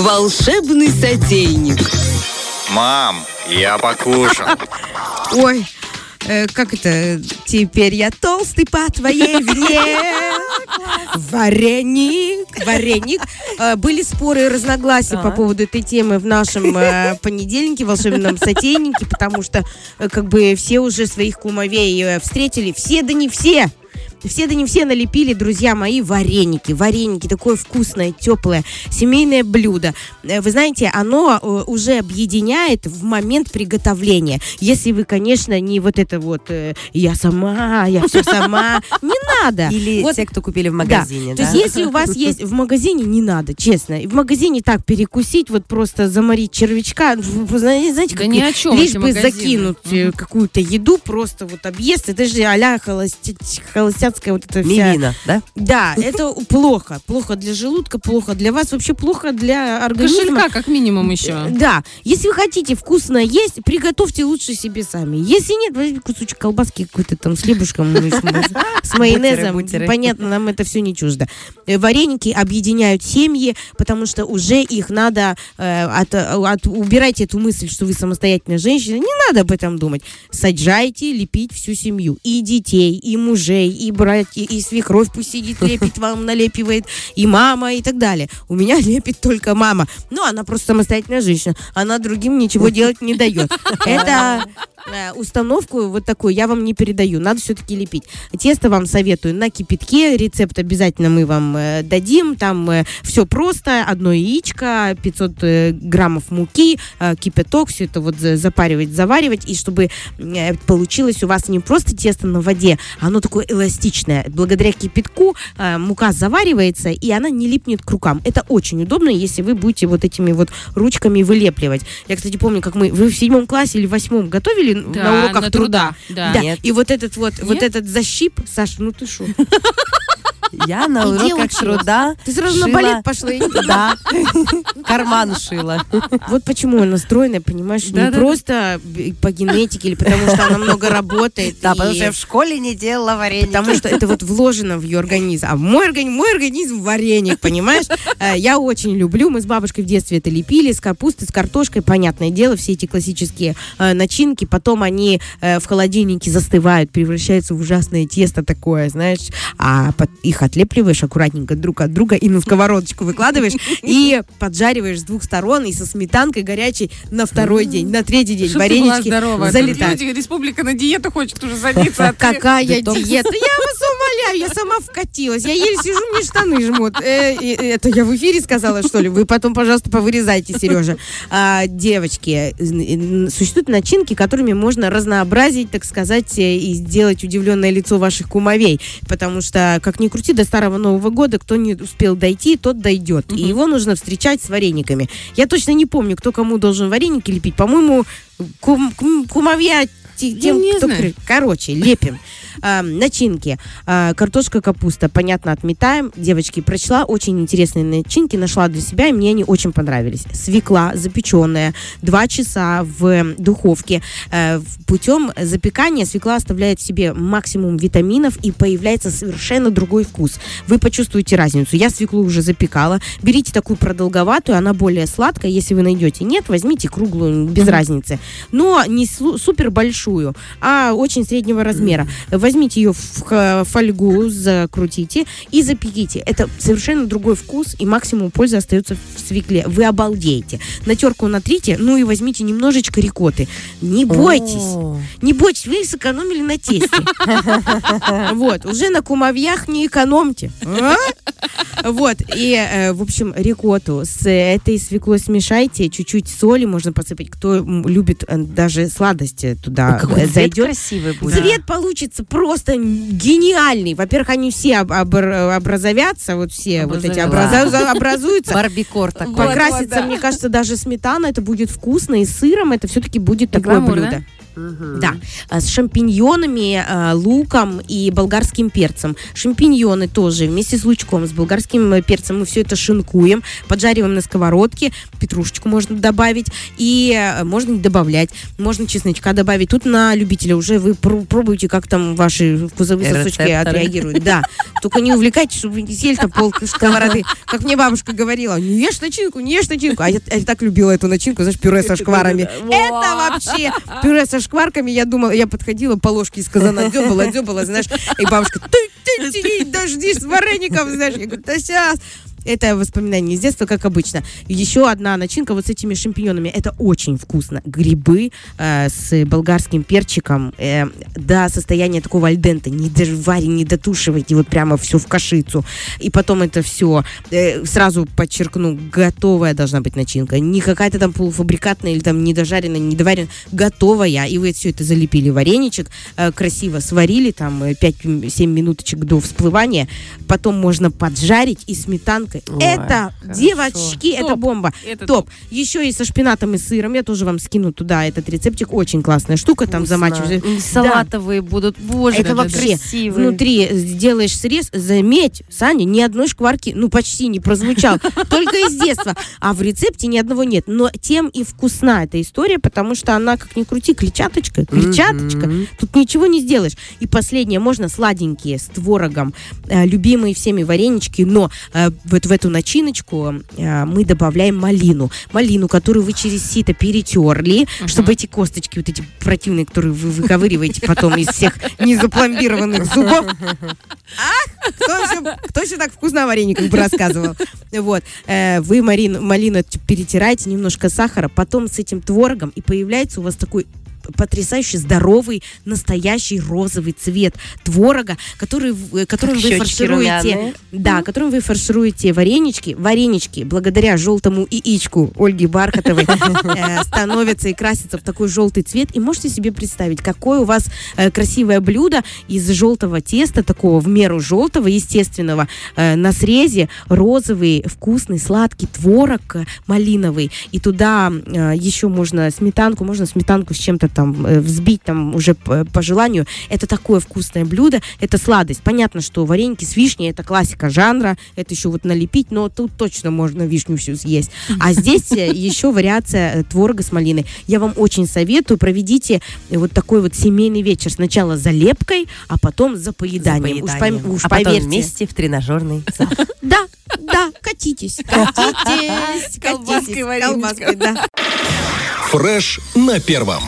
Волшебный сотейник. Мам, я покушал. Ой, э, как это? Теперь я толстый по твоей вине. Вареник, вареник. Э, Были споры и разногласия по поводу этой темы в нашем э, понедельнике, волшебном сотейнике, потому что э, как бы все уже своих кумовей э, встретили. Все, да не все. Все да не все налепили, друзья мои, вареники. Вареники, такое вкусное, теплое, семейное блюдо. Э, Вы знаете, оно э, уже объединяет в момент приготовления. Если вы, конечно, не вот это вот э, «я сама, я все сама», не надо. Или Вот те, кто купили в да. магазине, То да? есть, если у вас есть в магазине, не надо, честно. В магазине так перекусить, вот просто заморить червячка, вы знаете, Да как ни о чем лишь бы магазины. закинуть э, какую-то еду, просто вот объесть. Это же а-ля холости- холостяцкая вот эта вся... Мивина, да? Да, это плохо. Плохо для желудка, плохо для вас, вообще плохо для организма. Кошелька, как минимум, еще. Да, если вы хотите вкусно есть, приготовьте лучше себе сами. Если нет, возьмите кусочек колбаски какой-то там с хлебушком, ну, с ма- с майонезом. Понятно, нам это все не чуждо. Э, Вареники объединяют семьи, потому что уже их надо э, от, от- убирайте эту мысль, что вы самостоятельная женщина. Не надо об этом думать. Саджайте лепить всю семью. И детей, и мужей, и братья, и свекровь пусть сидит, лепит вам, налепивает, и мама, и так далее. У меня лепит только мама. Ну, она просто самостоятельная женщина. Она другим ничего делать не дает. Это э, установку вот такую я вам не передаю. Надо все-таки лепить. Тесто вам советую на кипятке. Рецепт обязательно мы вам э, дадим. Там все просто. Одно яичко, 500 э, граммов муки, э, кипяток. Все это вот за- запаривать, заваривать. И чтобы э, получилось у вас не просто тесто на воде, а оно такое эластичное. Благодаря кипятку э, мука заваривается, и она не липнет к рукам. Это очень удобно, если вы будете вот этими вот ручками вылепливать. Я, кстати, помню, как мы... Вы в седьмом классе или восьмом готовили Да, на уроках на труда? Да. Да, Нет. и вот этот вот, вот Нет? этот защип, Саша, ну ты шо? Я на уроках труда Ты сразу на балет пошла. Да, карман шила. Вот почему она стройная, понимаешь, не просто по генетике или потому что она много работает. Да, потому что я в школе не делала варенье. Потому что это вот вложено в ее организм. А мой организм, мой организм вареник, понимаешь? Э, Я очень люблю. Мы с бабушкой в детстве это лепили с капустой, с картошкой. Понятное дело, все эти классические э, начинки. Потом они э, в холодильнике застывают, превращаются в ужасное тесто такое, знаешь. А под- их отлепливаешь аккуратненько друг от друга и на сковородочку выкладываешь и поджариваешь с двух сторон и со сметанкой горячей на второй день, на третий день. Варенички залетают. люди, республика на диету хочет уже садиться. а Какая диета? Я вас умоляю, я сама вкатилась. Я еле сижу, мне штаны жмут. Э, это я в эфире сказала, что ли? Вы потом, пожалуйста, повырезайте, Сережа. А, девочки, существуют начинки, которыми можно разнообразить, так сказать, э, и сделать удивленное лицо ваших кумовей. Потому что, как ни крути, до Старого Нового года, кто не успел дойти, тот дойдет. И его нужно встречать с варениками. Я точно не помню, кто кому должен вареники лепить. По-моему, кум- кум- кумовья тем, не кто... знаю. Короче, лепим. А, начинки. А, картошка, капуста, понятно, отметаем. Девочки, прочла очень интересные начинки, нашла для себя, и мне они очень понравились. Свекла запеченная, два часа в духовке. В- путем запекания свекла оставляет в себе максимум витаминов и появляется совершенно другой вкус. Вы почувствуете разницу. Я свеклу уже запекала. Берите такую продолговатую, она более сладкая. Если вы найдете нет, возьмите круглую, без разницы. Но не супер большую, а очень среднего размера. Возьмите ее в фольгу, закрутите и запеките. Это совершенно другой вкус, и максимум пользы остается в свекле. Вы обалдеете. На терку натрите, ну и возьмите немножечко рикоты. Не бойтесь. Не бойтесь, вы сэкономили на тесте. Вот, уже на кумовьях не экономьте. А? Вот, и, э, в общем, рикоту с этой свеклой смешайте, чуть-чуть соли можно посыпать. Кто любит э, даже сладости туда какой цвет зайдет. красивый будет. Цвет получится просто гениальный. Во-первых, они все об- обр- образовятся, вот все вот эти образу- образуются. Барбикор такой. Покрасится, да. мне кажется, даже сметана, это будет вкусно, и сыром это все-таки будет такое гламур, да? блюдо. Да, а, с шампиньонами, а, луком и болгарским перцем. Шампиньоны тоже вместе с лучком, с болгарским э, перцем мы все это шинкуем, поджариваем на сковородке, петрушечку можно добавить и э, можно не добавлять, можно чесночка добавить. Тут на любителя уже вы пробуйте, как там ваши вкусовые сосочки Рецепторы. отреагируют. Да, только не увлекайтесь, чтобы вы не съели там пол сковороды. Как мне бабушка говорила, не ешь начинку, не ешь начинку. А я, я так любила эту начинку, знаешь, пюре со шкварами. Это вообще пюре со шкварками. Я думала, я подходила по ложке из казана, дёбала, дёбала, знаешь, и бабушка, ты, ты, ты, дождись с вареником, знаешь. Я говорю, да сейчас. Это воспоминание из детства, как обычно. Еще одна начинка вот с этими шампиньонами. Это очень вкусно. Грибы э, с болгарским перчиком э, до состояния такого альдента. Не дожвари, не дотушивайте, вот прямо все в кашицу. И потом это все, сразу подчеркну, готовая должна быть начинка. Не какая-то там полуфабрикатная или там недожаренная, недоваренная. Готовая. И вы все это залепили вареничек, э, красиво сварили там э, 5-7 минуточек до всплывания. Потом можно поджарить и сметанкой. Ой, это, хорошо. девочки, это Топ. бомба. Это Топ. Еще и со шпинатом и сыром. Я тоже вам скину туда этот рецептик. Очень классная штука. Там замачиваешь. И Салатовые будут. Боже, Это вообще красивые. внутри сделаешь срез, заметь, Саня, ни одной шкварки, ну почти не прозвучал, только из детства. А в рецепте ни одного нет. Но тем и вкусна эта история, потому что она, как ни крути, клетчаточка, клетчаточка. Тут ничего не сделаешь. И последнее, можно сладенькие с творогом, э, любимые всеми варенички, но э, вот в эту начиночку э, мы добавляем малину. Малину, которую вы через сито перетерли, чтобы эти косточки вот эти противные, которые вы выковыриваете потом из всех незапломбированных зубов. Ах, кто еще, кто еще так вкусно о варениках бы рассказывал? Вот. Э, Вы марин, малину перетираете, немножко сахара, потом с этим творогом, и появляется у вас такой потрясающий, здоровый, настоящий розовый цвет творога, который, в- которым Как вы фаршируете, румяные. да, которым вы фаршируете варенички. Варенички, благодаря желтому яичку Ольги Бархатовой, э, становятся и красятся в такой желтый цвет. И можете себе представить, какое у вас э, красивое блюдо из желтого теста, такого в меру желтого, естественного, э, на срезе розовый, вкусный, сладкий творог э, малиновый. И туда э, еще можно сметанку, можно сметанку с чем-то там э, взбить там уже по, по желанию. Это такое вкусное блюдо, это сладость. Понятно, что вареники с вишней это классика жанра, это еще вот налепить, но тут точно можно вишню всю съесть. А здесь э, еще вариация э, творога с малиной. Я вам очень советую, проведите вот такой вот семейный вечер. Сначала залепкой, а потом за поеданием. Уж, Поеданием. пом- уж а потом поверьте. вместе в тренажерный зал. Да, да, катитесь, катитесь, Колбаской катитесь, колбаской, да. Фреш на первом.